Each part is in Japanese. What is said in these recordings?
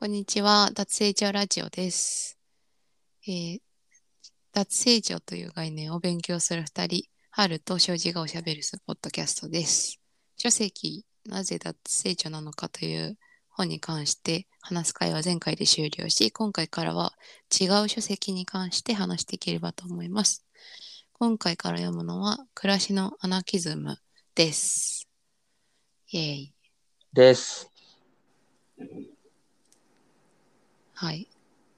こんにちは、脱成長ラジオです。えー脱成長という概念を勉強する二人、春と庄司がおしゃべりするポッドキャストです。書籍、なぜ脱成長なのかという本に関して話す会は前回で終了し、今回からは違う書籍に関して話していければと思います。今回から読むのは、暮らしのアナキズムです。イェイ。です。はい。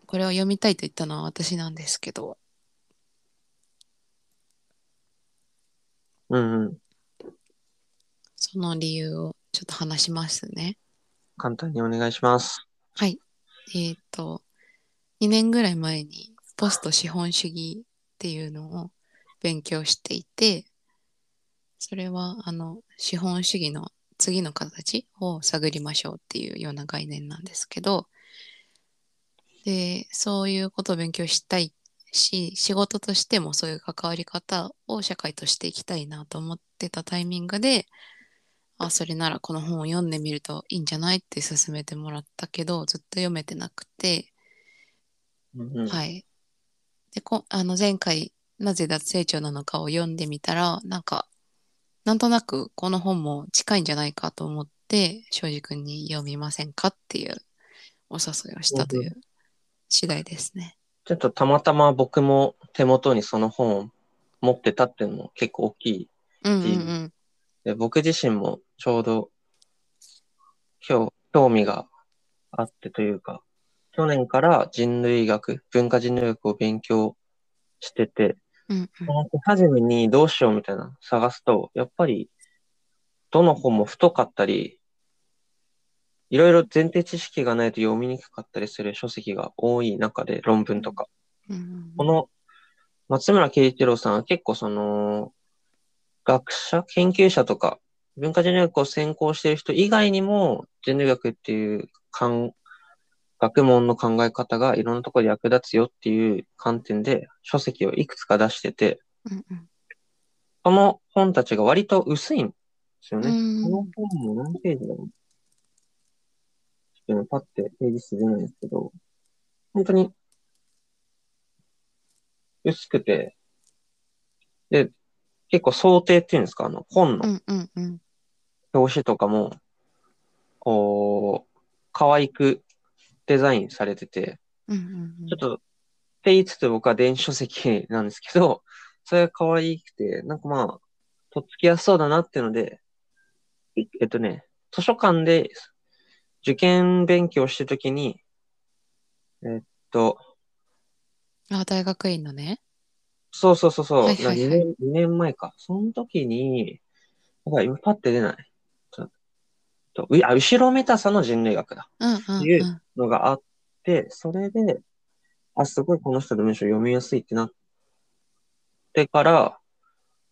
これを読みたいと言ったのは私なんですけど、うんうん。その理由をちょっと話しますね。簡単にお願いします。はい。えっ、と、2年ぐらい前にポスト資本主義っていうのを勉強していて、それはあの資本主義の次の形を探りましょうっていうような概念なんですけど、で、そういうことを勉強したいし、仕事としてもそういう関わり方を社会としていきたいなと思ってたタイミングで、あ、それならこの本を読んでみるといいんじゃないって勧めてもらったけど、ずっと読めてなくて、うんうん、はい。で、こあの前回、なぜ脱成長なのかを読んでみたら、なんか、なんとなくこの本も近いんじゃないかと思って、庄司君に読みませんかっていうお誘いをしたという次第ですね。ちょっとたまたま僕も手元にその本を持ってたっていうのも結構大きい。うんうんうん。で僕自身もちょうど興興味があってというか、去年から人類学、文化人類学を勉強してて、うんうん初めにどうしようみたいなの探すと、やっぱりどの本も太かったり、いろいろ前提知識がないと読みにくかったりする書籍が多い中で論文とか。うんうんこの松村慶一郎さんは結構その、学者、研究者とか、文化人類学を専攻している人以外にも、人類学っていう考学問の考え方がいろんなところで役立つよっていう観点で書籍をいくつか出してて、うんうんこの本たちが割と薄いんですよね。うんこの本も何ページだろう？ちょっとね、パッてページ数出ないんですけど、本当に薄くて、で、結構想定っていうんですか、あの、本の表紙とかも、こう、可愛くデザインされてて、ちょっと、って言いつつ僕は電子書籍なんですけど、それが可愛くて、なんかまあ、とっつきやすそうだなっていうので、いえっとね、図書館で受験勉強してるときに、えっと、あ、大学院のね。そうそうそうそう、はいはいはい2年、2年前か。その時に、なんか今パッて出ない。と、うあ、後ろめたさの人類学だ。うんうんいううんのがあって、それで、あ、すごいこの人の文章読みやすいってなってから、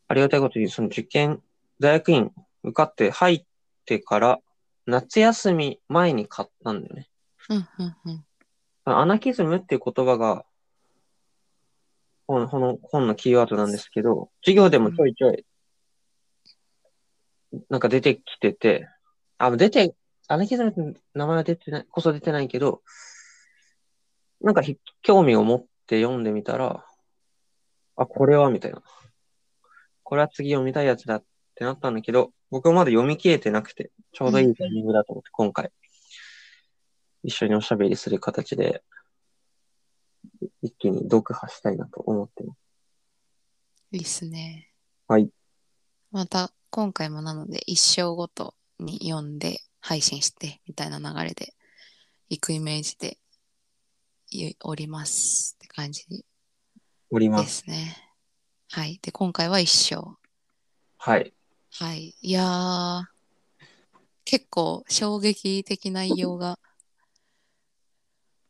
ありがたいことに、その受験、大学院受かって入ってから、夏休み前に買ったんだよね。うんうんうんアナキズムっていう言葉が、このこの本のキーワードなんですけど、授業でもちょいちょい、なんか出てきてて、あ、出て、アナキズムって名前は出てない、こそ出てないけど、なんかひ興味を持って読んでみたら、あ、これはみたいな。これは次読みたいやつだってなったんだけど、僕はまだ読み切れてなくて、ちょうどいいタイミングだと思って、今回、一緒におしゃべりする形で、一気に読破したいなと思ってます。いいっすね。はい。また今回もなので一生ごとに読んで配信してみたいな流れで行くイメージでいおりますって感じでおります。すね。はい。で、今回は一生。はい。はい。いやー、結構衝撃的な内容が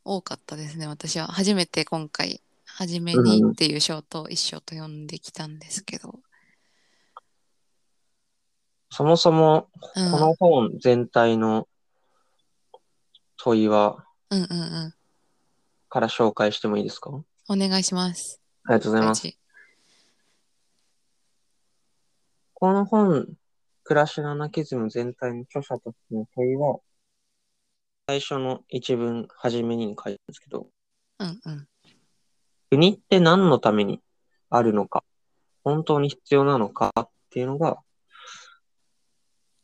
多かったですね。私は初めて今回、初めにっていう章と一章と読んできたんですけど。そもそも、うん、この本全体の問いは、うんうんうん。から紹介してもいいですか？お願いします。ありがとうございます。大事この本、暮らしのアナキズム全体の著者としての問いは、最初の一文、初めに書いてあるんですけど、うんうん。国って何のためにあるのか、本当に必要なのかっていうのが、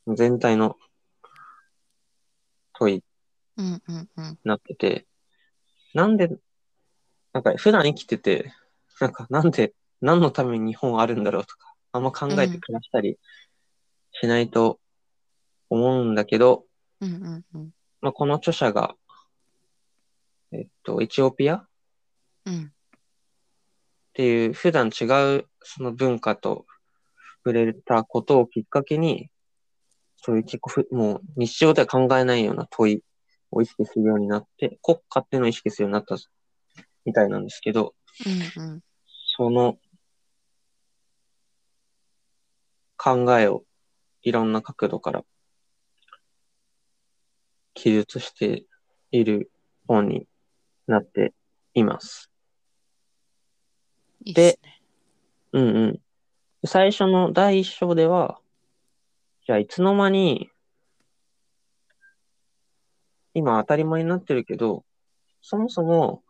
全体の問いにうんうんうん。なってて、なんで、なんか普段生きてて、なんかなんで、何のために日本あるんだろうとか、あんま考えて暮らしたりしないと思うんだけど、うんうんうん。まあ、この著者が、えっと、エチオピア？っうんていう普段違うその文化と触れたことをきっかけに、そういう結構ふ、もう日常では考えないような問いを意識するようになって、国家っていうのを意識するようになったみたいなんですけど、うんうん。その考えをいろんな角度から記述している本になっています。いいっすね。うんうん。最初の第一章では、じゃあいつの間に、今当たり前になってるけど、そもそも、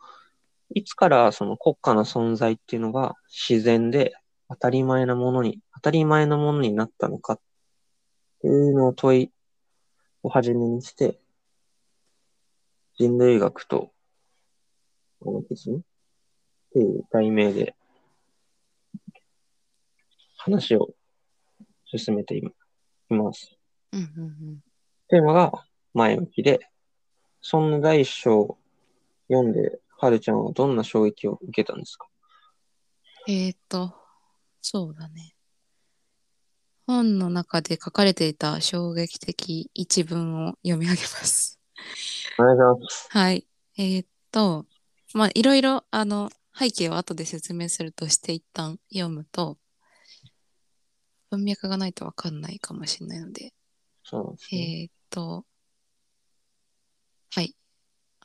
いつからその国家の存在っていうのが自然で当たり前なものに、当たり前なものになったのかっていうのを問いをはじめにして、人類学と、この記事っていう題名で話を進めています。うんうんうん。テーマが前向きで、そんな第一章を読んで、はるちゃんはどんな衝撃を受けたんですか？えーっと、そうだね。本の中で書かれていた衝撃的一文を読み上げます。お願いします。はい。えーっと、まあ、いろいろ、あの、背景を後で説明するとして一旦読むと、文脈がないとわかんないかもしれないので、そうですね。えーっと、はい。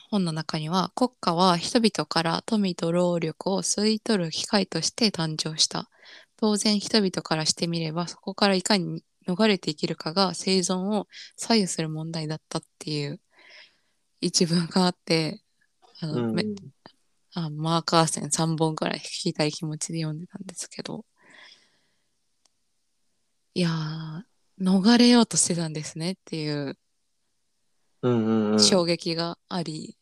本の中には、国家は人々から富と労力を吸い取る機会として誕生した。当然人々からしてみれば、そこからいかに逃れていけるかが生存を左右する問題だったっていう一文があって、あのめうんうん。あマーカー線3本くらい引きたい気持ちで読んでたんですけど、いやー、逃れようとしてたんですねっていううんうんうん。衝撃があり、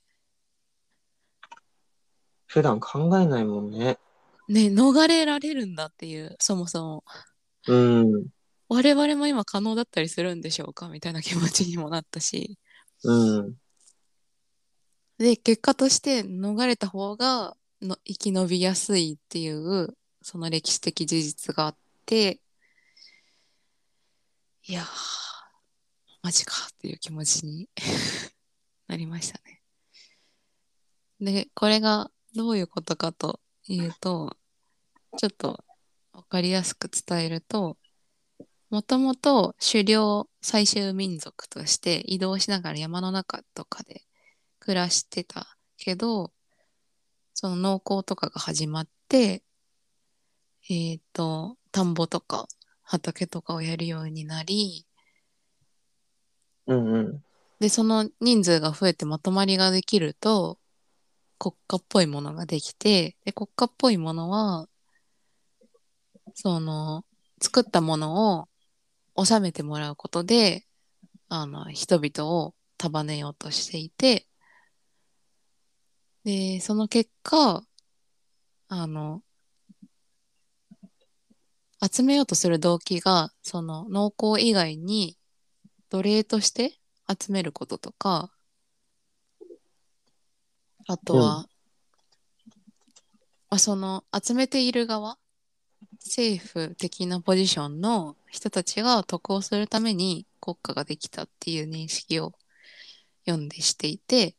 普段考えないもんね。ね、逃れられるんだっていう、そもそも。うん。我々も今可能だったりするんでしょうかみたいな気持ちにもなったし。うん。で、結果として逃れた方がの生き延びやすいっていう、その歴史的事実があって、いやー、マジかっていう気持ちに なりましたね。で、これがどういうことかというと、ちょっとわかりやすく伝えると、もともと狩猟採集民族として移動しながら山の中とかで暮らしてたけど、その農耕とかが始まって、えっ、と、田んぼとか畑とかをやるようになり、うんうん。で、その人数が増えてまとまりができると、国家っぽいものができて、で、国家っぽいものは、その、作ったものを収めてもらうことで、あの、人々を束ねようとしていて、で、その結果、あの、集めようとする動機が、その農耕以外に奴隷として集めることとか、あとは、まあ、その集めている側、政府的なポジションの人たちが得をするために国家ができたっていう認識を読んでしていて、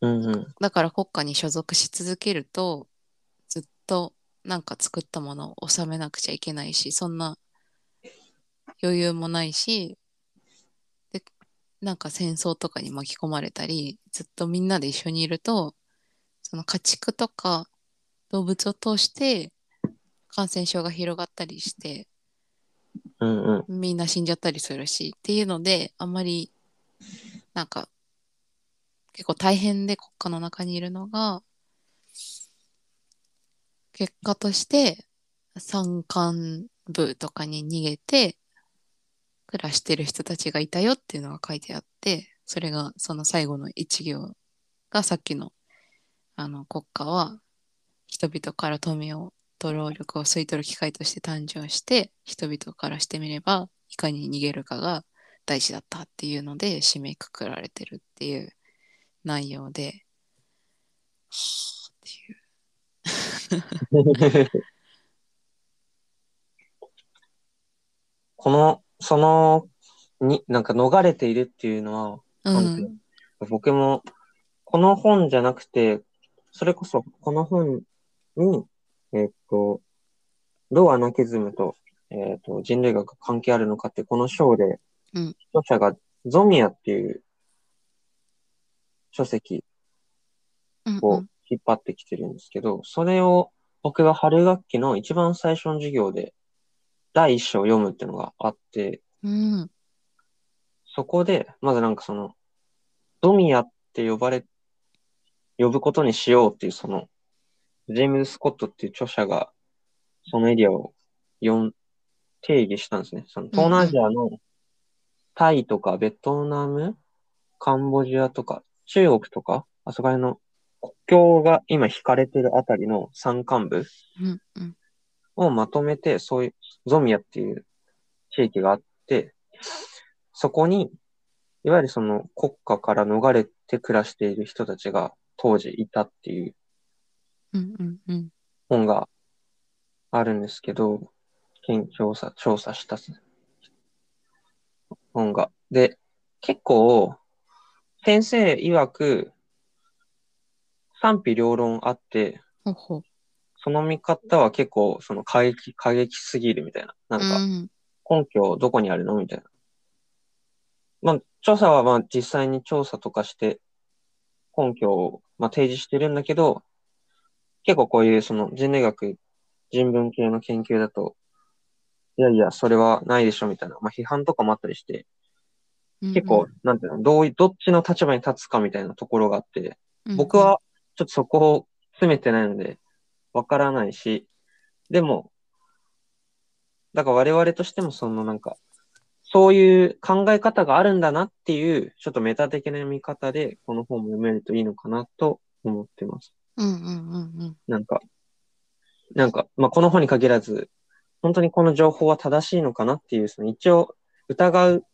うんうん。だから国家に所属し続けると、ずっとなんか作ったものを収めなくちゃいけないし、そんな余裕もないし、で、なんか戦争とかに巻き込まれたり、ずっとみんなで一緒にいると、その家畜とか動物を通して感染症が広がったりして、うんうん。みんな死んじゃったりするし、っていうので、あんまり、なんか、結構大変で国家の中にいるのが、結果として山間部とかに逃げて暮らしてる人たちがいたよっていうのが書いてあって、それがその最後の一行がさっきのあの国家は人々から富をと労力を吸い取る機会として誕生して人々からしてみればいかに逃げるかが大事だったっていうので締めくくられてるっていう内容で。はあっていう。この、その、に、なんか逃れているっていうのは、うん。僕も、この本じゃなくて、それこそ、この本に、えっと、どうアナキズムと、えっと、人類学が関係あるのかって、この章で、うん。著者がゾミアっていう書籍うんを引っ張ってきてるんですけど、それを僕が春学期の一番最初の授業で第一章を読むっていうのがあって、うん。そこで、まずなんかその、ドミアって呼ばれ、呼ぶことにしようっていうその、ジェームズ・スコットっていう著者が、そのエリアを読ん、定義したんですね。その東南アジアのタイとかベトナム、カンボジアとか、中国とか、あそこら辺の国境が今引かれてるあたりの山間部をまとめて、そういう、ゾミアっていう地域があって、そこに、いわゆるその国家から逃れて暮らしている人たちが当時いたっていううんうんうん本があるんですけど、研調査、調査した本が。で、結構、先生曰く、賛否両論あって、その見方は結構、その過激、過激すぎるみたいな。なんか、うん根拠どこにあるの？みたいな。まあ、調査はまあ実際に調査とかして根拠をまあ提示してるんだけど、結構こういうその人類学、人文系の研究だと、いやいや、それはないでしょみたいな、まあ批判とかもあったりして、うん結構、なんていうの、どうい、どっちの立場に立つかみたいなところがあって、僕はちょっとそこを詰めてないので、わからないし、でも、だから我々としてもそのなんか、そういう考え方があるんだなっていう、ちょっとメタ的な見方で、この本も読めるといいのかなと思ってます。うんうんうんうんなんか、なんか、まあ、この本に限らず、本当にこの情報は正しいのかなっていう、その一応疑う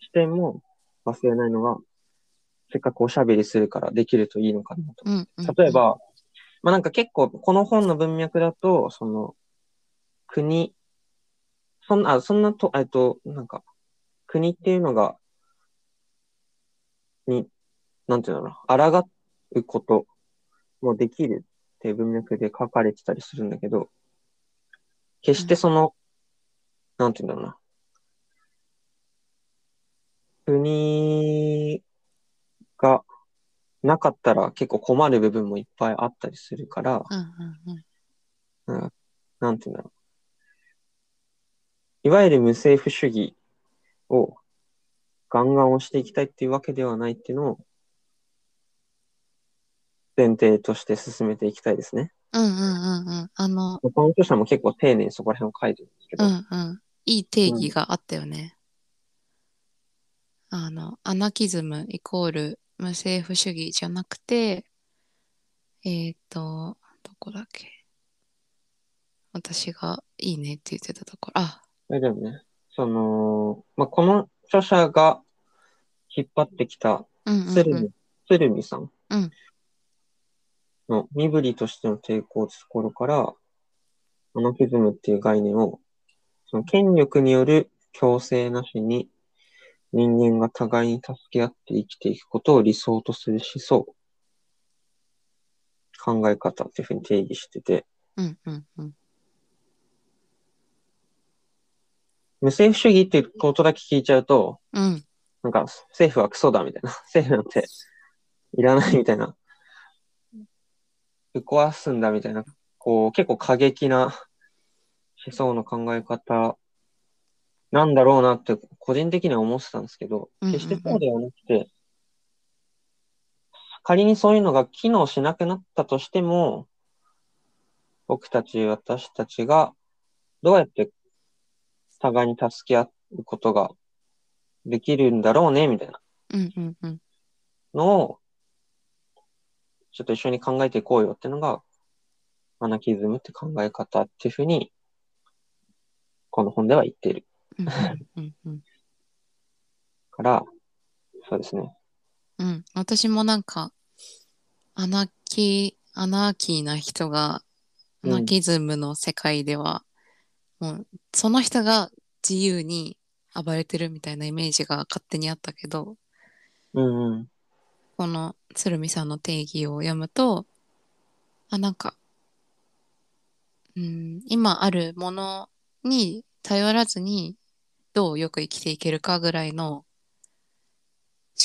視点も忘れないのが、せっかくおしゃべりするからできるといいのかなと。うんうん例えば、まあ、なんか結構この本の文脈だと、その、国、そんな、あそんなと、えっと、なんか、国っていうのが、に、なんていうのかな、抗うこともできるって文脈で書かれてたりするんだけど、決してその、なんていうんだろうな、国がなかったら結構困る部分もいっぱいあったりするから、うんうんうん。うん、なんていうんだろう。いわゆる無政府主義をガンガン押していきたいっていうわけではないっていうのを前提として進めていきたいですね。うんうんうんうんあの他の著者も結構丁寧にそこら辺を書いてるんですけど、うんうんいい定義があったよね。あの、アナキズムイコール無政府主義じゃなくて、えっ、と、どこだっけ？私がいいねって言ってたところ。あ、大丈夫ね。その、まあ、この著者が引っ張ってきたうんうん、うん鶴見、。鶴見さんうんの身振りとしての抵抗ってところから、アナキズムっていう概念を、その権力による強制なしに人間が互いに助け合って生きていくことを理想とする思想、考え方っていうふうに定義してて、うんうんうん。無政府主義っていうことだけ聞いちゃうと、うん。なんか政府はクソだみたいな、政府なんていらないみたいな、ぶっ壊すんだみたいな、こう結構過激な思想の考え方なんだろうなって個人的には思ってたんですけど、決してそうではなくて、仮にそういうのが機能しなくなったとしても、僕たち、私たちがどうやって互いに助け合うことができるんだろうね、みたいなうんうんうん。のを、ちょっと一緒に考えていこうよっていうのが、アナキズムって考え方っていうふうに、この本では言っているうんうんうんから、そうですね。うん。私もなんか、アナキー、アナーキーな人が、アうんナキズムの世界では、もう、その人が自由に暴れてるみたいなイメージが勝手にあったけど、うんうん。この鶴見さんの定義を読むと、あ、なんか、うん、今あるものに頼らずに、どうよく生きていけるかぐらいの思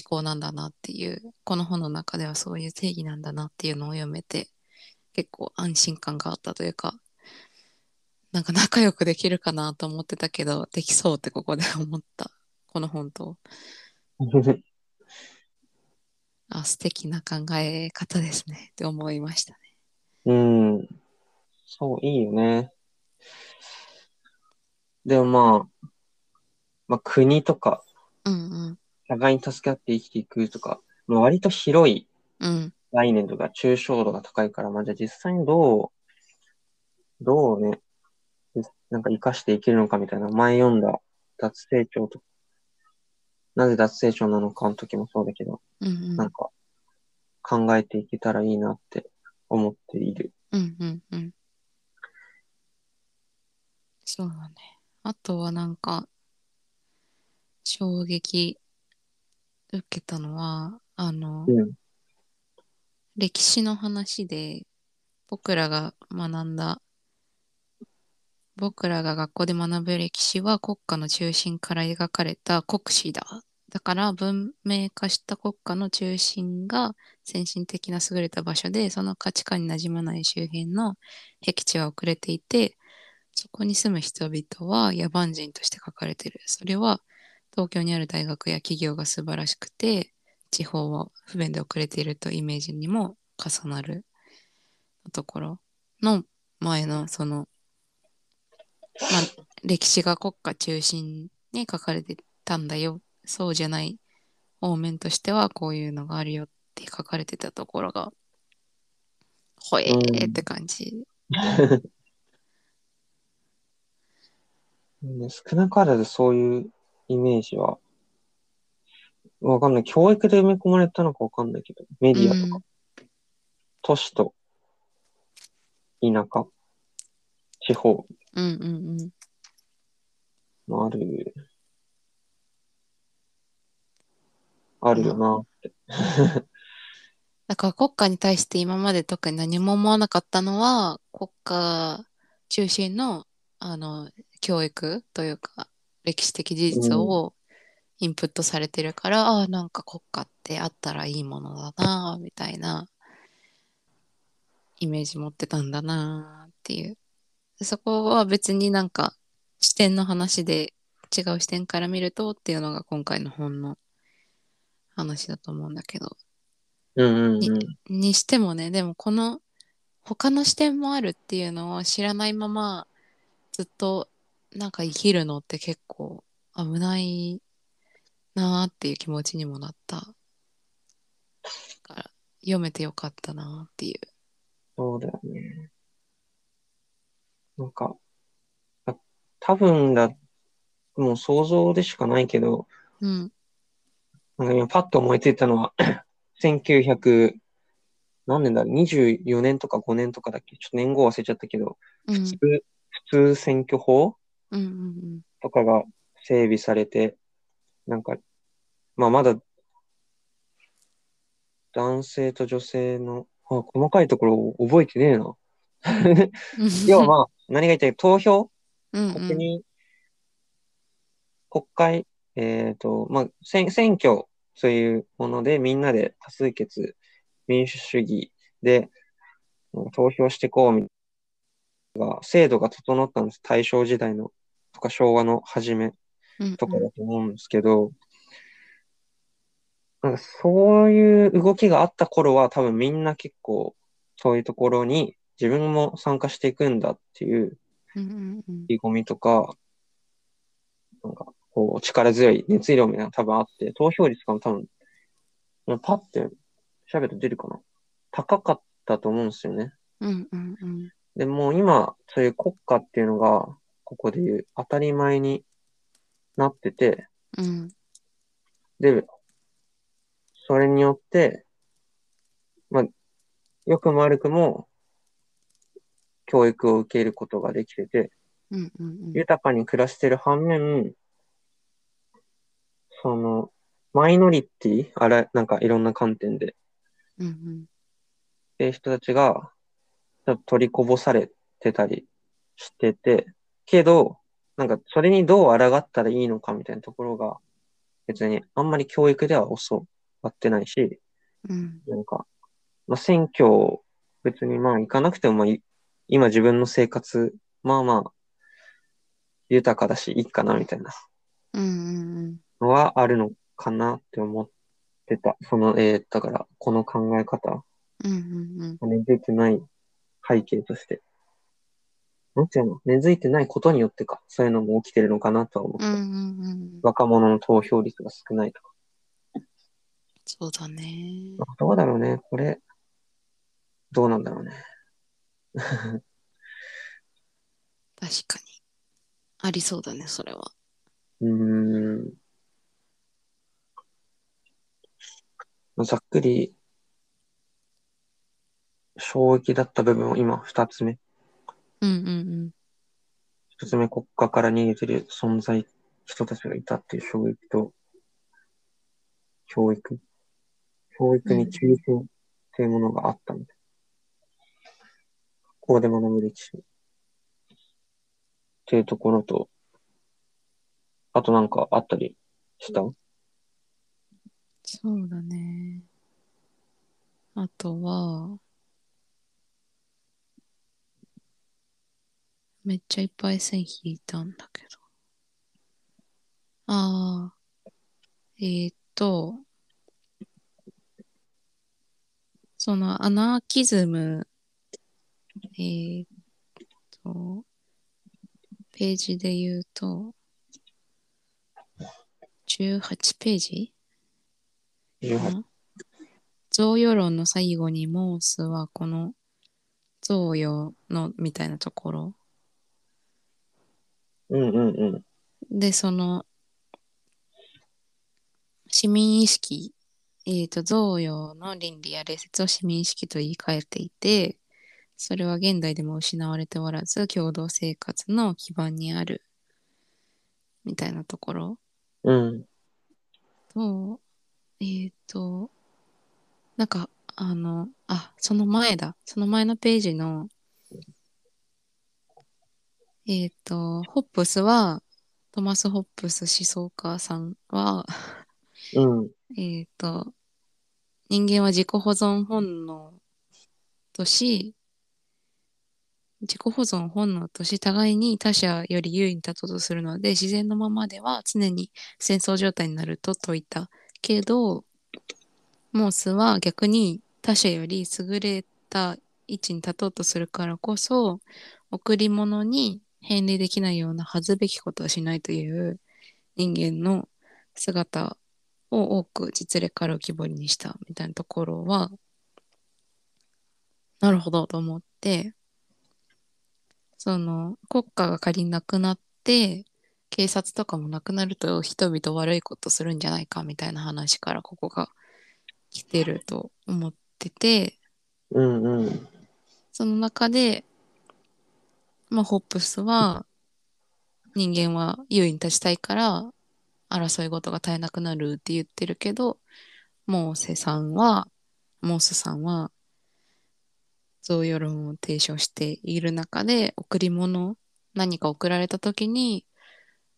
考なんだなっていう、この本の中ではそういう定義なんだなっていうのを読めて、結構安心感があったというか、なんか仲良くできるかなと思ってたけど、できそうってここで思った。この本と。あ、素敵な考え方ですねって思いましたね。うん。そう、いいよね。でもまあ、まあ国とか、うんうん。互いに助け合って生きていくとか、まあ、割と広いうん。概念とか抽象度が高いから、まあじゃあ実際にどう、どうね、なんか活かしていけるのかみたいな、前読んだ脱成長とか、なぜ脱成長なのかの時もそうだけど、うんうん。なんか考えていけたらいいなって思っている。うんうんうん。そうだね。あとはなんか、衝撃受けたのは、あの、うん。歴史の話で、僕らが学んだ、僕らが学校で学ぶ歴史は国家の中心から描かれた国史だ。だから文明化した国家の中心が先進的な優れた場所で、その価値観に馴染まない周辺の僻地は遅れていて、そこに住む人々は野蛮人として書かれている。それは東京にある大学や企業が素晴らしくて、地方は不便で遅れているとイメージにも重なるところの前のその、あ、歴史が国家中心に書かれてたんだよ。そうじゃない方面としてはこういうのがあるよって書かれてたところが、ほえーって感じ。ね 少なからずそういうイメージは、わかんない。教育で埋め込まれたのかわかんないけど、メディアとか、都市と田舎、地方うんうんうん。もある、あるよな。だから国家に対して今まで特に何も思わなかったのは、国家中心の、あの、教育というか、歴史的事実をインプットされてるから、ああ、なんか国家ってあったらいいものだな、みたいなイメージ持ってたんだな、っていう。そこは別になんか視点の話で違う視点から見るとっていうのが今回の本の話だと思うんだけど。うんうんうん。にしてもね、でもこの他の視点もあるっていうのを知らないままずっとなんか生きるのって結構危ないなーっていう気持ちにもなった。から読めてよかったなーっていう。そうだよね。なんか、あ多分だ、もう想像でしかないけど、うん。なんか今パッと思いついたのは、1900、何年だろう、24年とか5年とかだっけ？ちょっと年号忘れちゃったけど、うん。普通、普通選挙法？うんうんとかが整備されて、なんか、まあまだ、男性と女性の、あ、細かいところを覚えてねえな。うん。要はまあ、何が言いたい投票？うんうん国に、国会、えっと、まあ、選選挙、そういうもので、みんなで多数決、民主主義で、うん投票してこうみたいな、制度が整ったんです。大正時代の、とか昭和の初めうんとかだと思うんですけど、なんかそういう動きがあった頃は多分みんな結構そういうところに自分も参加していくんだっていう。意気込みとか、なんかこう力強い熱量みたいなの多分あって、投票率とかも多分、もうパッて調べると出るかな。高かったと思うんですよね。うんうんうん。でもう今、そういう国家っていうのが、ここで言う当たり前になってて、うんで、それによって、まあ、良くも悪くも、教育を受けることができてて、うんうんうん。豊かに暮らしてる反面、その、マイノリティ、あれ、なんかいろんな観点で、うんうん。っていう人たちが、ちょっと取りこぼされてたりしてて、けど、なんかそれにどう抗ったらいいのかみたいなところが、別にあんまり教育では教わってないし、うんなんか、まあ、選挙、別にまあ行かなくても、まあ、い今自分の生活、まあまあ、豊かだし、いいかな、みたいなうんうんのはあるのかなって思ってた。その、えー、だから、この考え方、うんうんうん根付いてない背景として。なんていうの？根付いてないことによってか、そういうのも起きてるのかなとは思った。うんうんうん。若者の投票率が少ないとか。そうだね。まあどうだろうね、これ。どうなんだろうね。確かに。ありそうだね、それは。うーん。ざっくり、衝撃だった部分を今二つ目。うんうん一つ目国家から逃げてる存在、人たちがいたっていう衝撃と、教育。教育に中心っていうものがあったみたいな。学校で学ぶ歴史。っていうところと、あとなんかあったりした？そうだね。あとは、めっちゃいっぱい線引いたんだけど。ああ、えーっと、そのアナーキズム、えーっと、ページで言うと、18ページ？18贈与論の最後にモースはこの贈与のみたいなところ。うんうんうん。でその市民意識、えー、と贈与の倫理や礼節を市民意識と言い換えていてそれは現代でも失われておらず共同生活の基盤にあるみたいなところうん。と、えっ、と、なんか、あの、あ、その前だ。その前のページの、えっ、と、ホップスは、トマス・ホップス思想家さんは、うん。えっ、と、人間は自己保存本能とし、自己保存本能とし互いに他者より優位に立とうとするので自然のままでは常に戦争状態になると説いたけどモースは逆に他者より優れた位置に立とうとするからこそ贈り物に返礼できないような恥ずべきことはしないという人間の姿を多く実例から浮き彫りにしたみたいなところはなるほどと思って。その国家が仮になくなって警察とかもなくなると人々悪いことするんじゃないかみたいな話からここが来てると思っててうんうん。その中で、まあ、ホップスは人間は優位に立ちたいから争い事が絶えなくなるって言ってるけどモーセさんはモースさんは贈与論を提唱している中で贈り物何か贈られた時に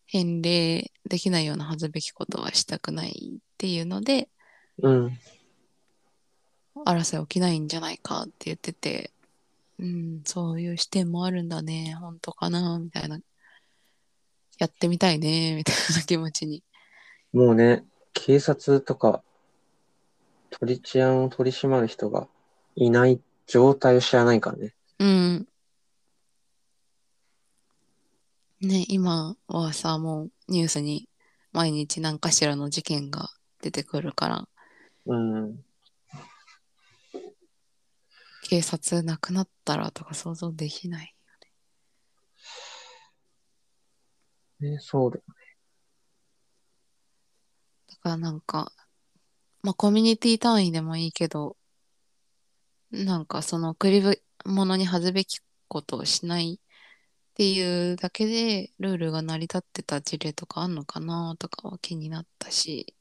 返礼できないような恥ずべきことはしたくないっていうのでうん。争い起きないんじゃないかって言ってて、うん、そういう視点もあるんだね、本当かな、みたいな。やってみたいね、みたいな気持ちに。もうね、警察とか取り治安を取り締まる人がいない状態を知らないからね。うん。ね、今はさ、もうニュースに毎日何かしらの事件が出てくるから、うん。警察なくなったらとか想像できない。ね、そうだよ。だからなんか、まあコミュニティ単位でもいいけど、なんかその送り物に恥ずべきことをしないっていうだけでルールが成り立ってた事例とかあんのかなとかは気になったし、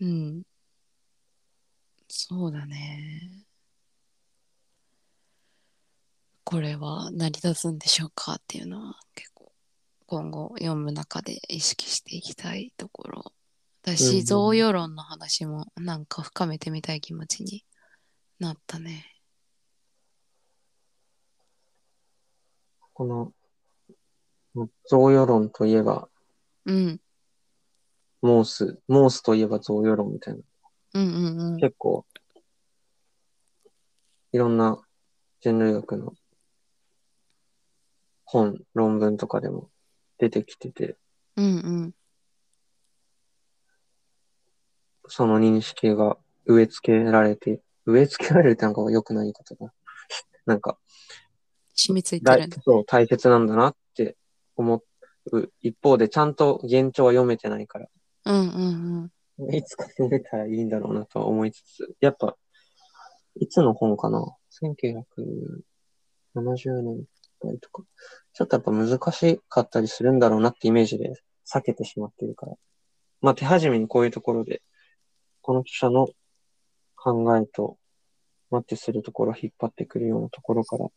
うん。そうだね。これは成り立つんでしょうかっていうのは結構今後読む中で意識していきたいところだし、ん贈与論の話もなんか深めてみたい気持ちになったね。この、贈与論といえば、うん。モース、モースといえば贈与論みたいな。うんうんうん。結構、いろんな人類学の本、論文とかでも出てきてて、うんうん。その認識が植え付けられて、植え付けられるってなんか良くない言い方だ。なんか、染みついて大るんだ。そう、大切なんだなって思う一方で、ちゃんと現状は読めてないから、うんうんうん。いつか読めたらいいんだろうなとは思いつつ、やっぱ、いつの本かな ?1970 年代とか。ちょっとやっぱ難しかったりするんだろうなってイメージで避けてしまってるから。まあ手始めにこういうところで、この著者の考えとマッチするところを引っ張ってくるようなところから知っ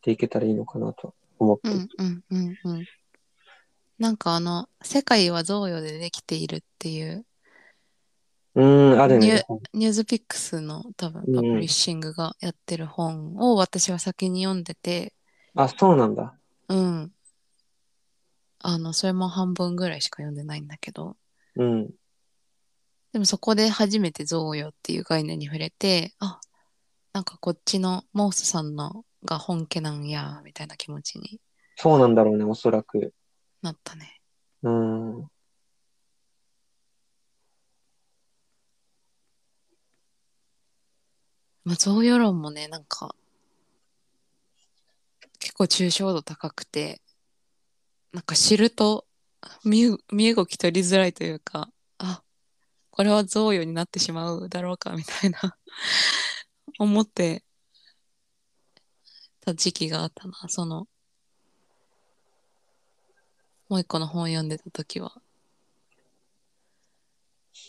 ていけたらいいのかなと思って。うんうんうんうん。なんかあの、世界は贈与でできているっていううーん、あるニュね。ニュースピックスの多分うんパブリッシングがやってる本を私は先に読んでて、あ、そうなんだ。うん。あの、それも半分ぐらいしか読んでないんだけど、うん。でもそこで初めて贈与っていう概念に触れて、あ、なんかこっちのモースさんのが本家なんや、みたいな気持ちにそうなんだろうね、おそらく。なったね。うーん。まあ、贈与論もね、なんか、結構抽象度高くて、なんか知ると身身動き取りづらいというか、あ、これは贈与になってしまうだろうかみたいな 思ってた時期があったな。その、もう一個の本読んでた時は。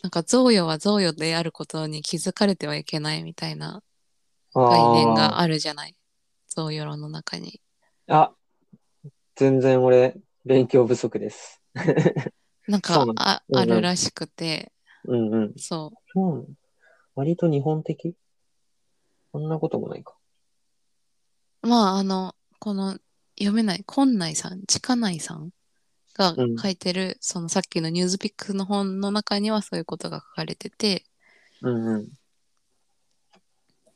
なんか贈与は贈与であることに気づかれてはいけないみたいな概念があるじゃない。贈与論の中に。あ、全然俺、勉強不足です。なんかああるらしくて、うんうん。そそうなの割と日本的？そんなこともないか。う。まあ、あの、この読めない、今内さん、近内さんがうん書いてる、そのさっきのニュースピックの本の中にはそういうことが書かれてて、うんうん。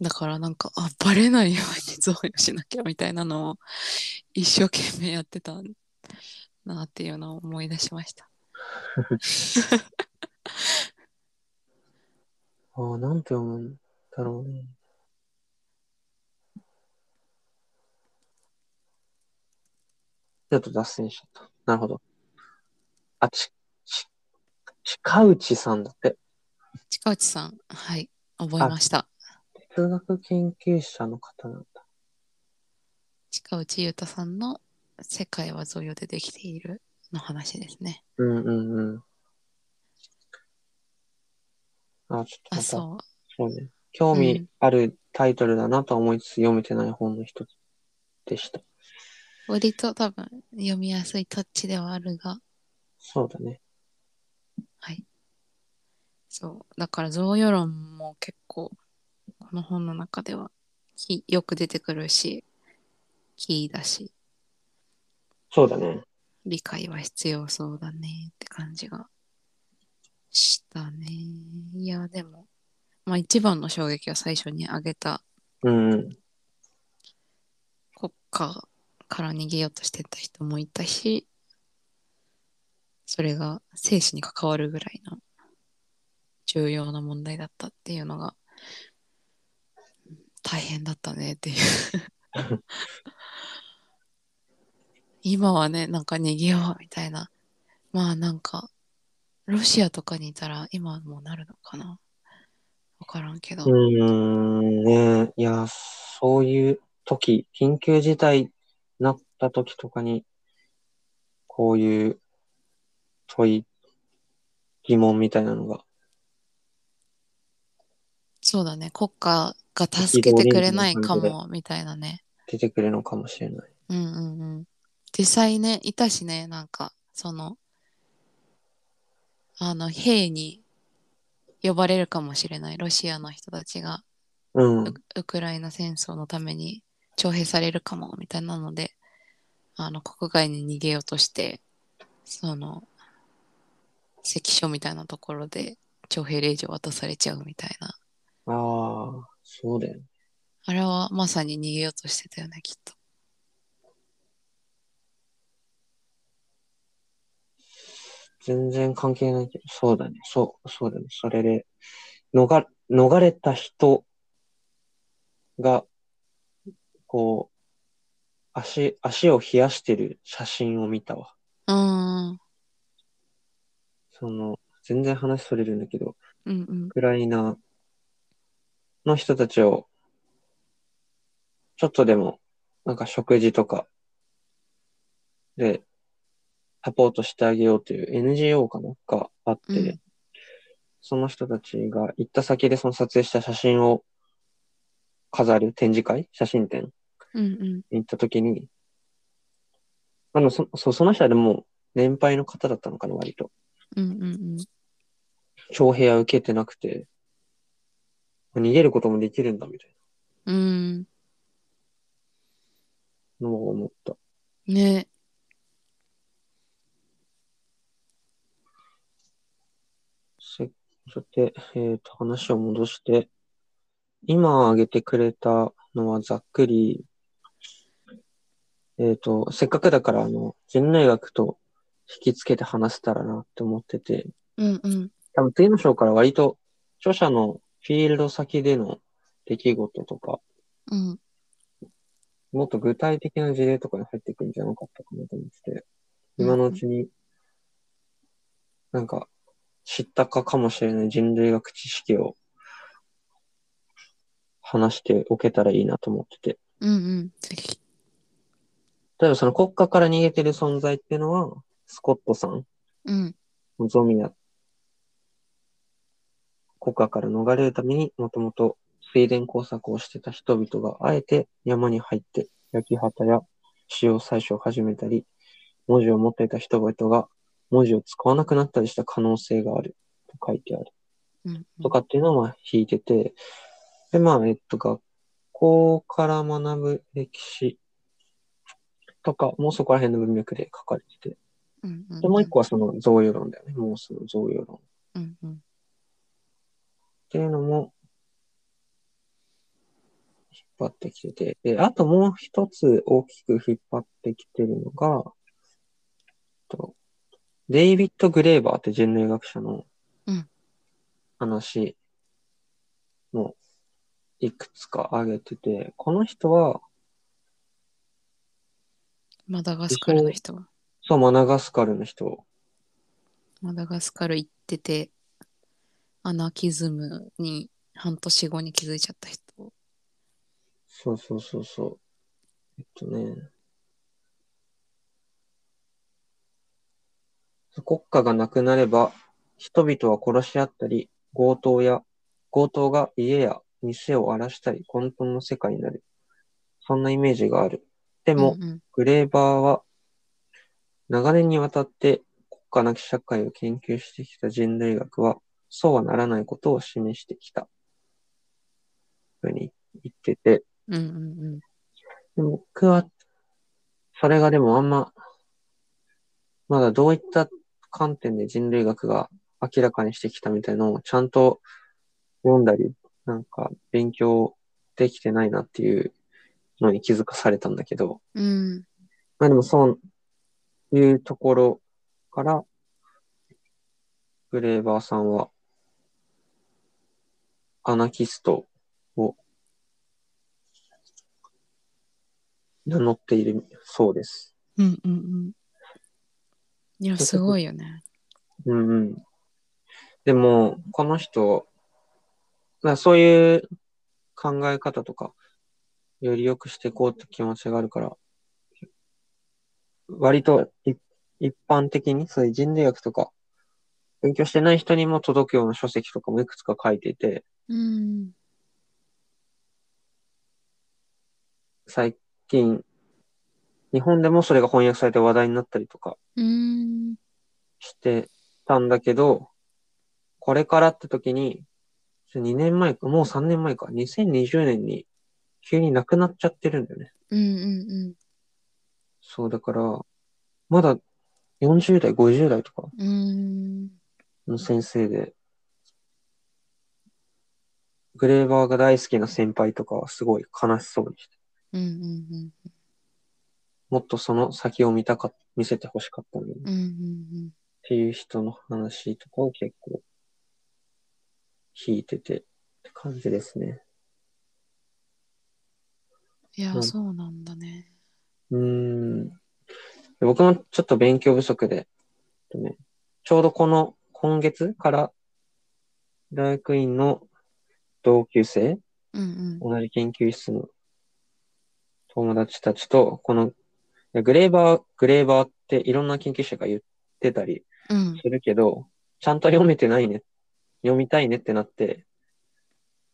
だからなんか、あ、バレないように贈与しなきゃみたいなのを一生懸命やってたなっていうのを思い出しました。ああ、なんて読むんだろうね。ちょっと脱線しちゃった。なるほど。あ、ち、ち、近内さんだって。近内さん、はい、覚えました。哲学研究者の方なんだ。近内優太さんの世界は贈与でできているの話ですね。うんうんうん。あ、ちょっとあ、また、そう。そうね。興味あるタイトルだなとは思いつつ読めてない本の一つでした。割と多分読みやすいタッチではあるが、そうだね。はい。そう。だから贈与論も結構、この本の中ではきよく出てくるし、キーだし、そうだね。理解は必要そうだねって感じがしたね。いや、でも、まあ一番の衝撃は最初に挙げたうん。国家から逃げようとしてた人もいたし、それが生死に関わるぐらいの重要な問題だったっていうのが大変だったねっていう。今はね、なんか逃げようみたいな。まあなんか、ロシアとかにいたら今はもうなるのかな？わからんけど。うーん、ねいや、そういう時、緊急事態になった時とかに、こういう問い、疑問みたいなのが、そうだね。国家が助けてくれないかもみたいなね。出てくるのかもしれない。うんうんうん。実際ね、いたしね、なんか、その、あの、兵に呼ばれるかもしれない。ロシアの人たちがうん。ウウクライナ戦争のために徴兵されるかもみたいなので、あの、国外に逃げようとして、その、関所みたいなところで徴兵令状渡されちゃうみたいな。ああ、そうだよね。あれはまさに逃げようとしてたよね、きっと。全然関係ないけど、そうだね。そう、そうだね。それで、逃、逃れた人が、こう、足、足を冷やしてる写真を見たわ。うーん。その、全然話それるんだけど、うんうんウ。クライナの人たちを、ちょっとでも、なんか食事とかで、サポートしてあげようという NGO かな？があって、うんその人たちが行った先でその撮影した写真を飾る展示会？写真展？うんうん。に行った時に、あの、そ、そその人はでも、年配の方だったのかな、割と。うんうんうん。徴兵は受けてなくて、逃げることもできるんだ、みたいうーん。なのを思った。ね。せ、そして、えっと、話を戻して、今挙げてくれたのはざっくり、えっと、せっかくだから、あの、人類学と引き付けて話せたらなって思ってて、うんうん。多分次の章から割と、著者のフィールド先での出来事とか、うん。もっと具体的な事例とかに入っていくんじゃなかったかなと思ってて、今のうちに、なんか、知ったかかもしれない人類学知識を話しておけたらいいなと思ってて。うんうん。ぜひ。例えばその国家から逃げてる存在っていうのは、スコットさん、うん。ゾミア、国家から逃れるためにもともと水田工作をしてた人々があえて山に入って焼き畑や塩採取を始めたり、文字を持っていた人々が文字を使わなくなったりした可能性があると書いてある。うんとかっていうのをまあ引いてて、で、まあ、えっと、学校から学ぶ歴史とか、もうそこら辺の文脈で書かれてて。で、もう一個はその贈与論だよね。もうその贈与論。っうんうん。ていうのも、引っ張ってきてて、で、あともう一つ大きく引っ張ってきてるのが、とデイビッド・グレーバーって人類学者のうん話もいくつか挙げてて、この人は、マダガスカルの人は。そう、マナガスカルの人、マダガスカル行ってて、アナキズムに半年後に気づいちゃった人。そうそうそうそう。えっとね。国家がなくなれば、人々は殺し合ったり、強盗や、強盗が家や店を荒らしたり、混沌の世界になる。そんなイメージがある。でも、うんうんグレーバーは、長年にわたって国家なき社会を研究してきた人類学は、そうはならないことを示してきた。ふうに言ってて、うんうんで僕は、それがでもあんま、まだどういった観点で人類学が明らかにしてきたみたいのをちゃんと読んだり、なんか勉強できてないなっていうのに気づかされたんだけど、うん。まあでもそういうところから、グレーバーさんは、アナキストを名乗っているそうです。うんうんうん。いや、すごいよね。うんうん。でも、この人、まあそういう考え方とか、より良くしていこうって気持ちがあるから、割とい一般的に、そういう人類学とか、勉強してない人にも届くような書籍とかもいくつか書いていて、うん。最近、日本でもそれが翻訳されて話題になったりとかうん。してたんだけど、これからって時に、2年前か、もう3年前か、2020年に急に亡くなっちゃってるんだよね。うんうんそう、だから、まだ40代、50代とかうん。うん。の先生で、グレーバーが大好きな先輩とかはすごい悲しそうにして、うんうんもっとその先を見たか、見せてほしかったのに、っうん。うんうんていう人の話とかを結構弾いててって感じですね。いや、うんそうなんだね。うーん。で僕もちょっと勉強不足で、えっとね、ちょうどこの今月から大学院の同級生、うん同じ研究室の友達たちと、この、グレーバー、グレーバーっていろんな研究者が言ってたりうん。うん。するけど、ちゃんと読めてないね。読みたいねってなって、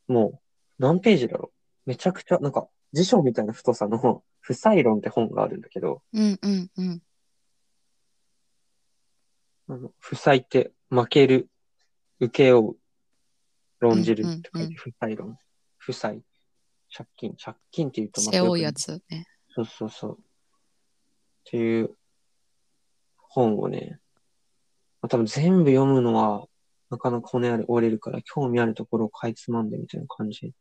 もう何ページだろ？うめちゃくちゃ、なんか辞書みたいな太さの 不採論って本があるんだけど、うんうんうん。あの負債って負ける、受け負う、論じるって書いて、負債論。負債、借金、借金って言うとまた背負うやつね。そうそうそう。っていう本をね、まあ、多分全部読むのはなかなか骨折れるから興味あるところをかいつまんでみたいな感じに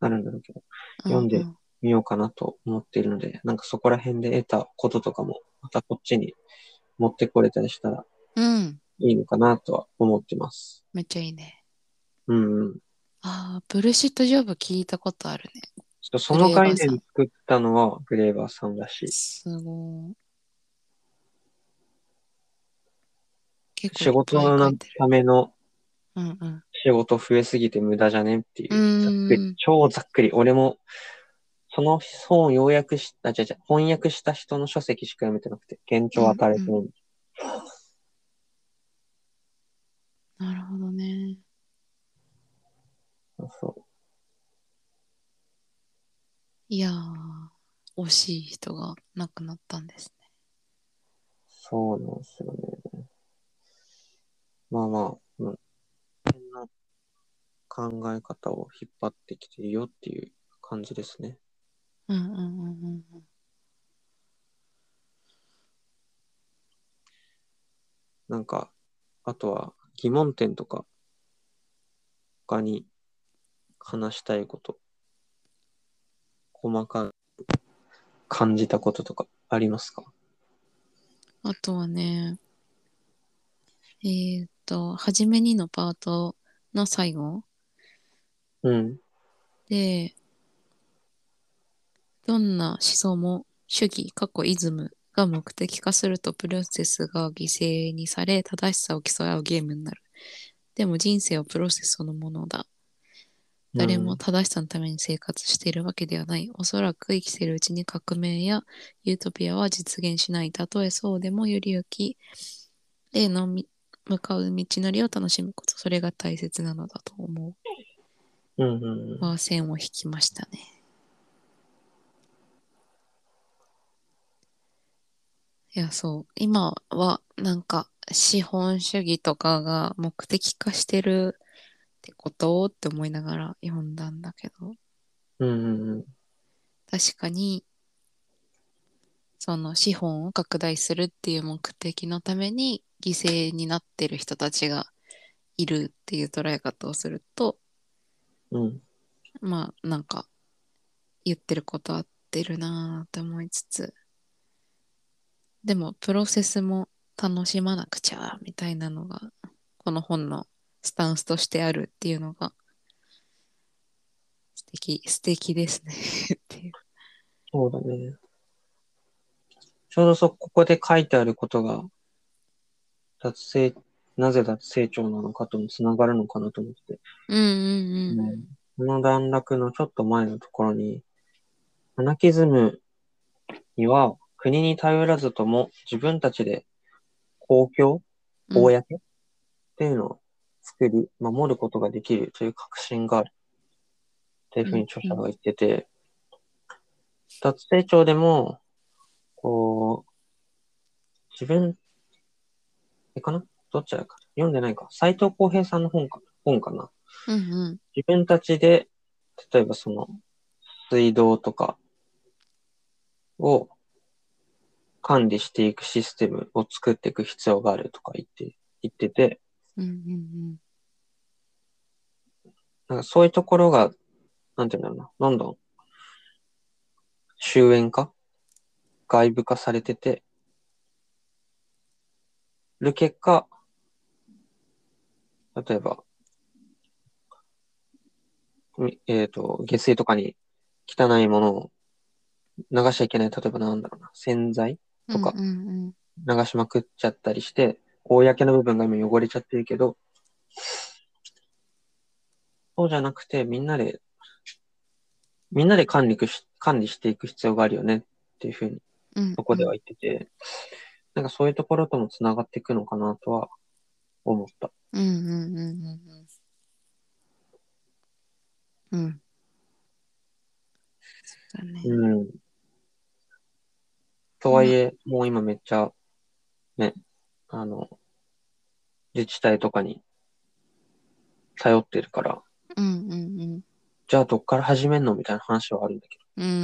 なるんだろうけど、読んでうう見ようかなと思っているので、なんかそこら辺で得たこととかもまたこっちに持ってこれたりしたらうん。いいのかなとは思ってます。めっちゃいいね。うんうん。ああ、ブルシットジョブ聞いたことあるね。その概念作ったのはグレーバーさんらしい。すごい。仕事の。ためのうんうん。仕事増えすぎて無駄じゃねっていうざっくり。超ざっくり。俺も、その本を要約し、あ、じゃじゃ翻訳した人の書籍しか読めてなくて、現状与えてない。なるほどね。そう。いやー、惜しい人が亡くなったんですね。そうなんですよね。まあまあ、まあ、変な考え方を引っ張ってきてるよっていう感じですね。うんうんうんうんうん。なんか、あとは疑問点とか、他に話したいこと、細かく感じたこととかありますか？あとはね、えーっと、初めにのパートの最後うん。で、どんな思想も主義、過去イズムが目的化するとプロセスが犠牲にされ正しさを競い合うゲームになる。でも人生はプロセスそのものだ。誰も正しさのために生活しているわけではない。おそらく生きているうちに革命やユートピアは実現しない。たとえそうでもより良き、例のみ向かう道のりを楽しむこと、それが大切なのだと思う。うんうんうん。は線を引きましたね。いや、そう。今はなんか資本主義とかが目的化してるってことって思いながら読んだんだけど、うんうんうん。確かにその資本を拡大するっていう目的のために犠牲になってる人たちがいるっていう捉え方をするとうん。まあなんか言ってること合ってるなーって思いつつでもプロセスも楽しまなくちゃみたいなのがこの本のスタンスとしてあるっていうのが素敵素敵ですねっていう。そうだね。ちょうどそ、ここで書いてあることが、脱成、なぜ脱成長なのかともつながるのかなと思って。うんうんうん。この段落のちょっと前のところに、アナキズムには国に頼らずとも自分たちで公共、うん。公っていうのを作り、守ることができるという確信がある。っていうふうに著者が言ってて、脱成長でも、こう、自分、えかな？どっちだか。読んでないか。斎藤浩平さんの本か、本かな。うんうん。自分たちで、例えばその、水道とかを管理していくシステムを作っていく必要があるとか言って、言ってて、うんうんなんかそういうところが、なんていうんだろうな、どんどん、終焉化外部化されてて、る結果、例えば、みえっ、と、下水とかに汚いものを流しちゃいけない。例えばなんだろうな、洗剤うんとか流しまくっちゃったりして、公の部分が今汚れちゃってるけど、そうじゃなくて、みんなで、みんなで管理くし、管理していく必要があるよねっていうふうに、うんそこでは言ってて、なんかそういうところとも繋がっていくのかなとは思った。うんうんうんうんうんうんそうだねうん。とはいえ、もう今めっちゃ、ね、あの、自治体とかに頼ってるから、うんうんうんじゃあどっから始めんのみたいな話はあるんだけど。うんうん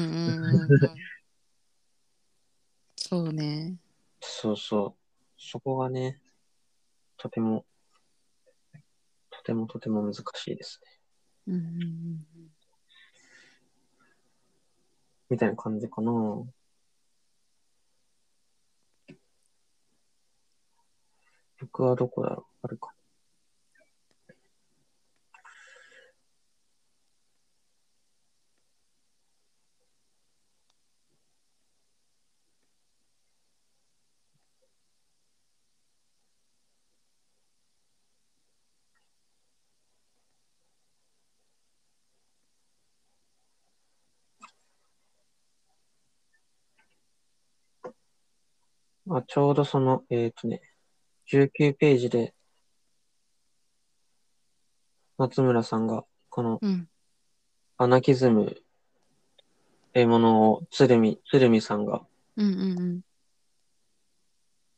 うんうんそうねそうそう。そこがね、とても、とてもとても難しいですね。うんみたいな感じかな。僕はどこだろうあるか。あ、ちょうどその、えっ、とね、19ページで、松村さんが、このうんアナキズムっていうものを、鶴見、鶴見さんが、うんうんうん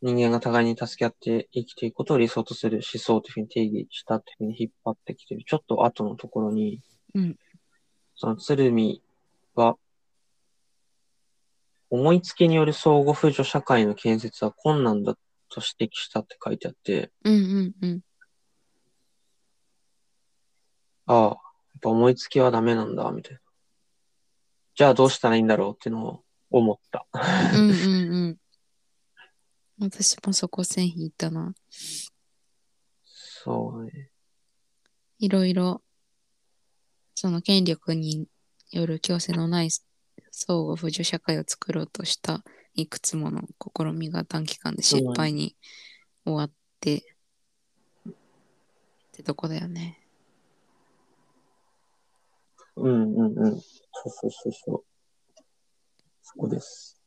人間が互いに助け合って生きていくことを理想とする思想というふうに定義したというふうに引っ張ってきてる。ちょっと後のところに、うんその鶴見は、思いつきによる相互扶助社会の建設は困難だと指摘したって書いてあって、うんうんうんああ、やっぱ思いつきはダメなんだ、みたいな。じゃあどうしたらいいんだろうっていうのを思った。うんうんうん 私もそこ線引いたなそうね。いろいろその権力による強制のない相互扶助社会を作ろうとしたいくつもの試みが短期間で失敗に終わって、ってとこだよね。うんうんうん。そうそうそうそう。そこです。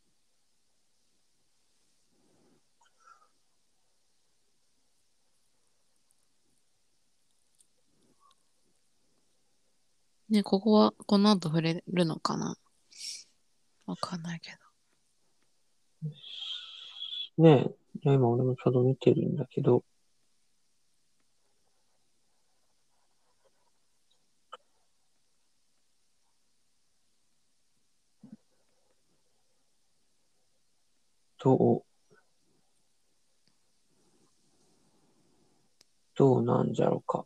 ね、ここはこの後触れるのかな？わかんないけど。ねえ、いや今俺もちょうど見てるんだけど、どう？どうなんじゃろうか。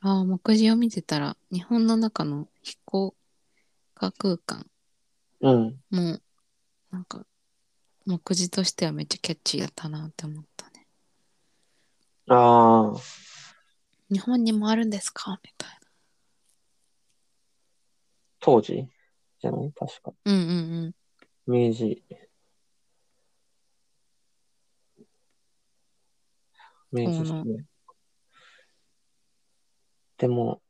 ああ、目次を見てたら、日本の中の飛行家空間うん。も、なんか、目次としてはめっちゃキャッチーだったなって思ったね。ああ、日本にもあるんですか？みたい当時？じゃない？確か。な。うんうんうん。明治。明治ですね。でも、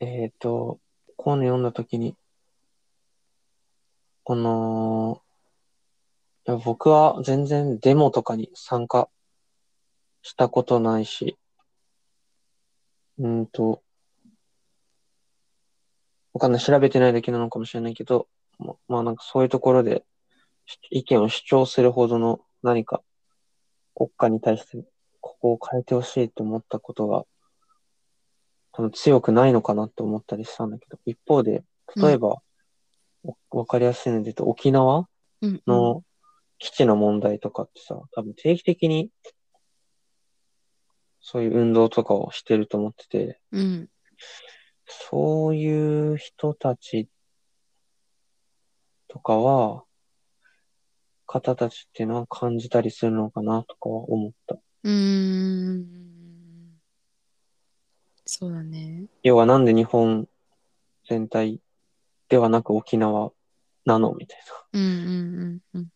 えっ、と、こうの読んだときに、この、いや僕は全然デモとかに参加したことないし、うんと、わかんない。調べてないだけなのかもしれないけど、ま、まあなんかそういうところで意見を主張するほどの何か国家に対してここを変えてほしいと思ったことが多分強くないのかなって思ったりしたんだけど、一方で、例えば、おわかりやすいので言うと沖縄うんうん。の基地の問題とかってさ、多分定期的にそういう運動とかをしてると思ってて、うん。そういう人たちとかは、方たちっていうのは感じたりするのかなとかは思った。うーん。そうだね。要はなんで日本全体ではなく沖縄なのみたいうんうんうんうん。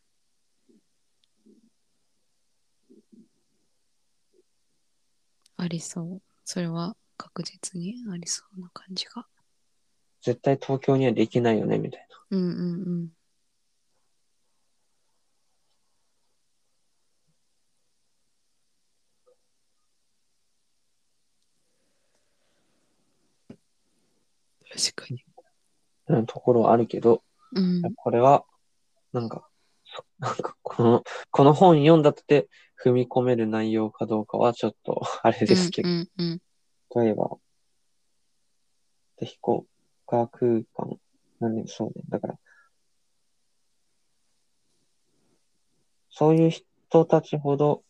ありそう。それは確実にありそうな感じが。な。絶対東京にはできないよねみたいな。うんうんうん。確かに。うん、ところはあるけど、うん。これは、なんか、そ なんかこの、この本読んだって踏み込める内容かどうかはちょっと あれですけど、うんうんうん。例えば、で、飛行家空間、なんでそうね。だから、そういう人たちほど、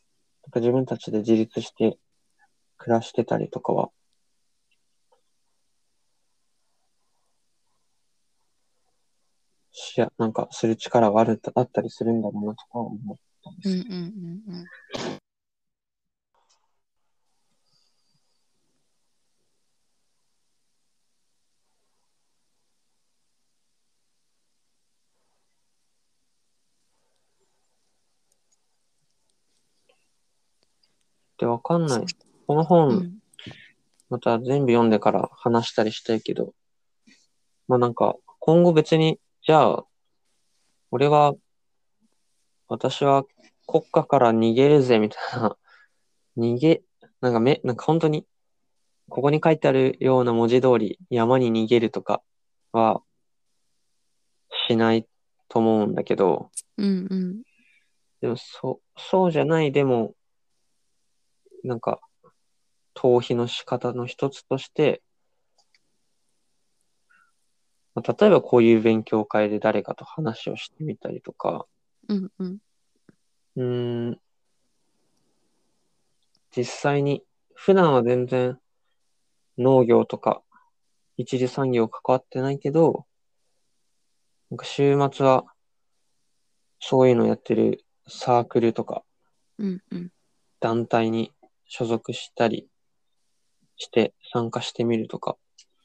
なんか自分たちで自立して暮らしてたりとかは、しや、なんかする力がある、あったりするんだろうなとかは思ったんですうんうんうんうん。で、わかんない。このう本、んまた全部読んでから話したりしたいけど、まあなんか、今後別に、じゃあ、俺は、私は国家から逃げるぜ、みたいな、逃げ、なんかめ、なんか本当に、ここに書いてあるような文字通り、山に逃げるとかは、しないと思うんだけど、うんうん。でも、そう、そうじゃない、でも、なんか、逃避の仕方の一つとして、まあ例えばこういう勉強会で誰かと話をしてみたりとか、うんうん。うーん、実際に、普段は全然農業とか一次産業関わってないけど、なんか週末はそういうのやってるサークルとかうんうん。団体に所属したりして参加してみるとか、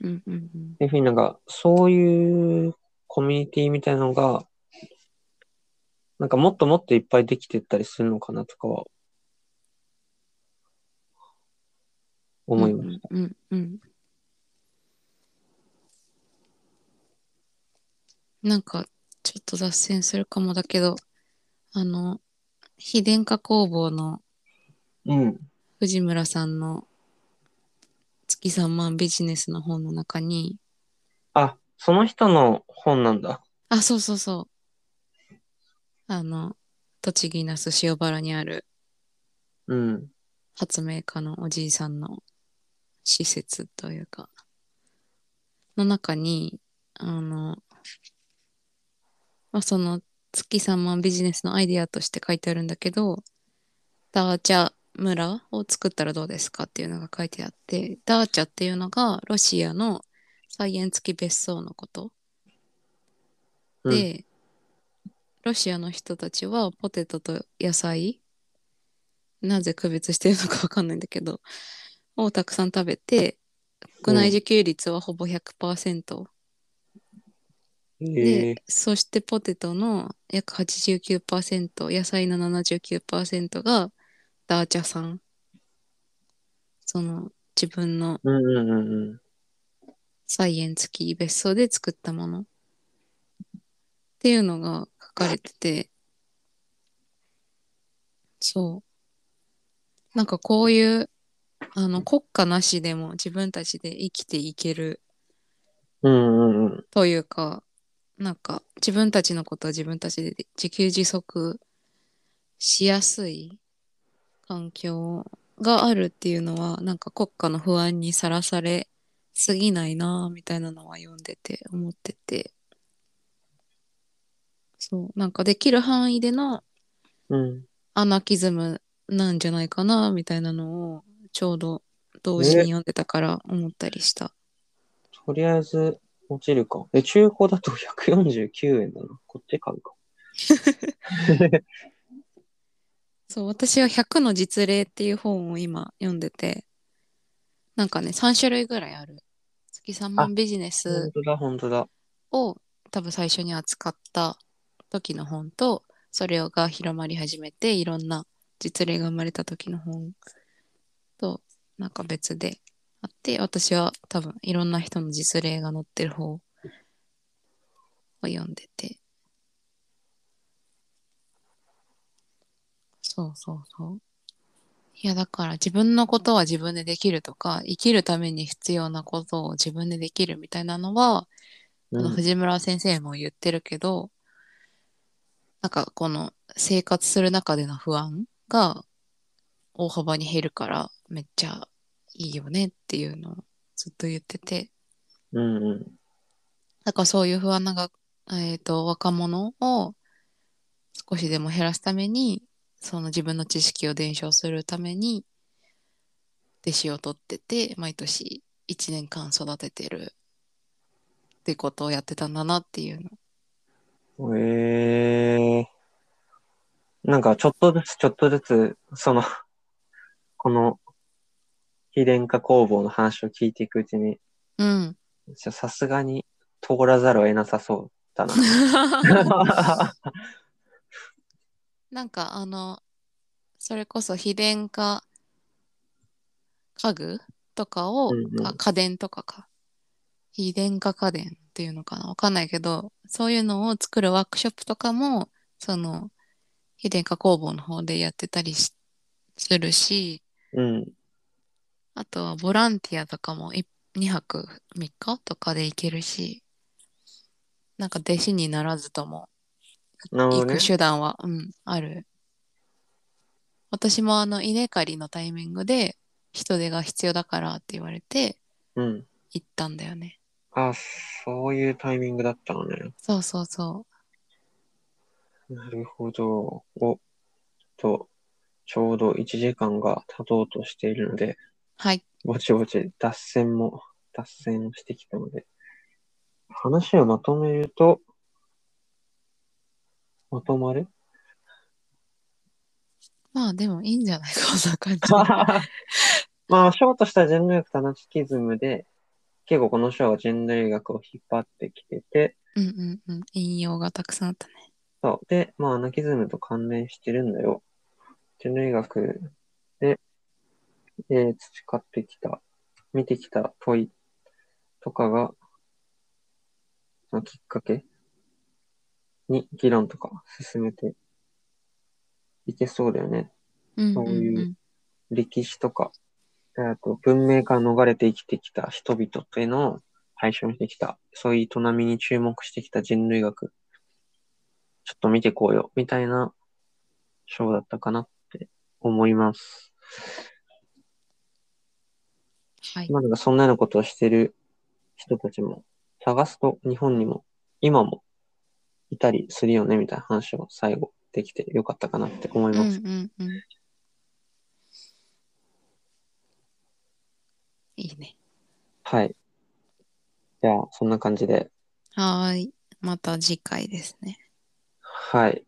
うんうんうん。っていうふうになんかそういうコミュニティみたいなのが、なんかもっともっといっぱいできてったりするのかなとかは思いました。うんうんうん。なんか、ちょっと脱線するかもだけど、あの、非電化工房のうん。藤村さんの月3万ビジネスの本の中に、あ、その人の本なんだ。あ、そうそうそう。あの、栃木那須塩原にあるうん。発明家のおじいさんの施設というか、の中に、あの、まあ、その月3万ビジネスのアイディアとして書いてあるんだけど、ダーチャ村を作ったらどうですかっていうのが書いてあって、ダーチャっていうのがロシアの菜園付き別荘のこと。うんで、ロシアの人たちはポテトと野菜、なぜ区別してるのかわかんないんだけど、をたくさん食べて、国内自給率はほぼ100%。えで、えそしてポテトの約89%、野菜の79%がダーチャ産。その自分のうんうんうんうん。菜園付き別荘で作ったものっていうのが書かれてて、そう。なんかこういう、あの、国家なしでも自分たちで生きていけるうんうんうん。というか、なんか自分たちのことは自分たちで自給自足しやすい環境があるっていうのは、なんか国家の不安にさらされすぎないなぁみたいなのは読んでて思ってて。そう、なんかできる範囲でのうん。アナキズムなんじゃないかなみたいなのをちょうど同時に読んでたから思ったりした。とりあえず、落ちるか。え、中古だと149円だな。こっち買うか。そう、私は100の実例っていう本を今読んでて、なんかね、3種類ぐらいある。月3万ビジネ本ス本当だ。を多分最初に扱った時の本と、それが広まり始めて、いろんな実例が生まれた時の本と、なんか別であって、私は多分いろんな人の実例が載ってる方を読んでて。そうそうそう。いや、だから自分のことは自分でできるとか、生きるために必要なことを自分でできるみたいなのは、あのうん。藤村先生も言ってるけど、なんかこの生活する中での不安が大幅に減るからめっちゃいいよねっていうのをずっと言ってて、うんうん。だからそういう不安なが、えっと、若者を少しでも減らすために、その自分の知識を伝承するために、弟子を取ってて、毎年1年間育ててるってことをやってたんだなっていうの。ええなんか、ちょっとずつ、ちょっとずつ、その、この、非電化工房の話を聞いていくうちに、うん。さすがに通らざるを得なさそうだな。なんかあの、それこそ非電化家具とかを、うんうんあ家電とかか。非電化家電っていうのかな？わかんないけど、そういうのを作るワークショップとかも、その、非電化工房の方でやってたりしするし、うん。あとはボランティアとかも2泊3日とかで行けるし、なんか弟子にならずとも行く。手段は、うん、ある。私もあの稲刈りのタイミングで人手が必要だからって言われてうん。行ったんだよね。あ、そういうタイミングだったのね。そうそうそなるほど。お、と、ちょうど1時間が経とうとしているので、う。はい。ぼちぼち脱線も、脱線をしてきたので、話をまとめると、まとまる？まあでもいいんじゃない？か、こんな感じ。まあ、ショートした人類学とアナキズムで、結構この章は人類学を引っ張ってきてて、うんうんうん。引用がたくさんあったね。そう。で、まあ、アナキズムと関連してるんだよ。人類学で、えー培ってきた、見てきた問いとかが、そのきっかけに議論とか進めていけそうだよね。うんうんそういううん。歴史とか、あと文明から逃れて生きてきた人々というのを対象にしてきた、そういう営みに注目してきた人類学、ちょっと見てこうよ、みたいな章だったかなって思います。はい。まあなんかそんなようなことをしてる人たちも探すと日本にも今もいたりするよねみたいな話を最後できてよかったかなって思いうんます。うんうん。いいね。はい。じゃあそんな感じで、はーい。また次回ですね。はい。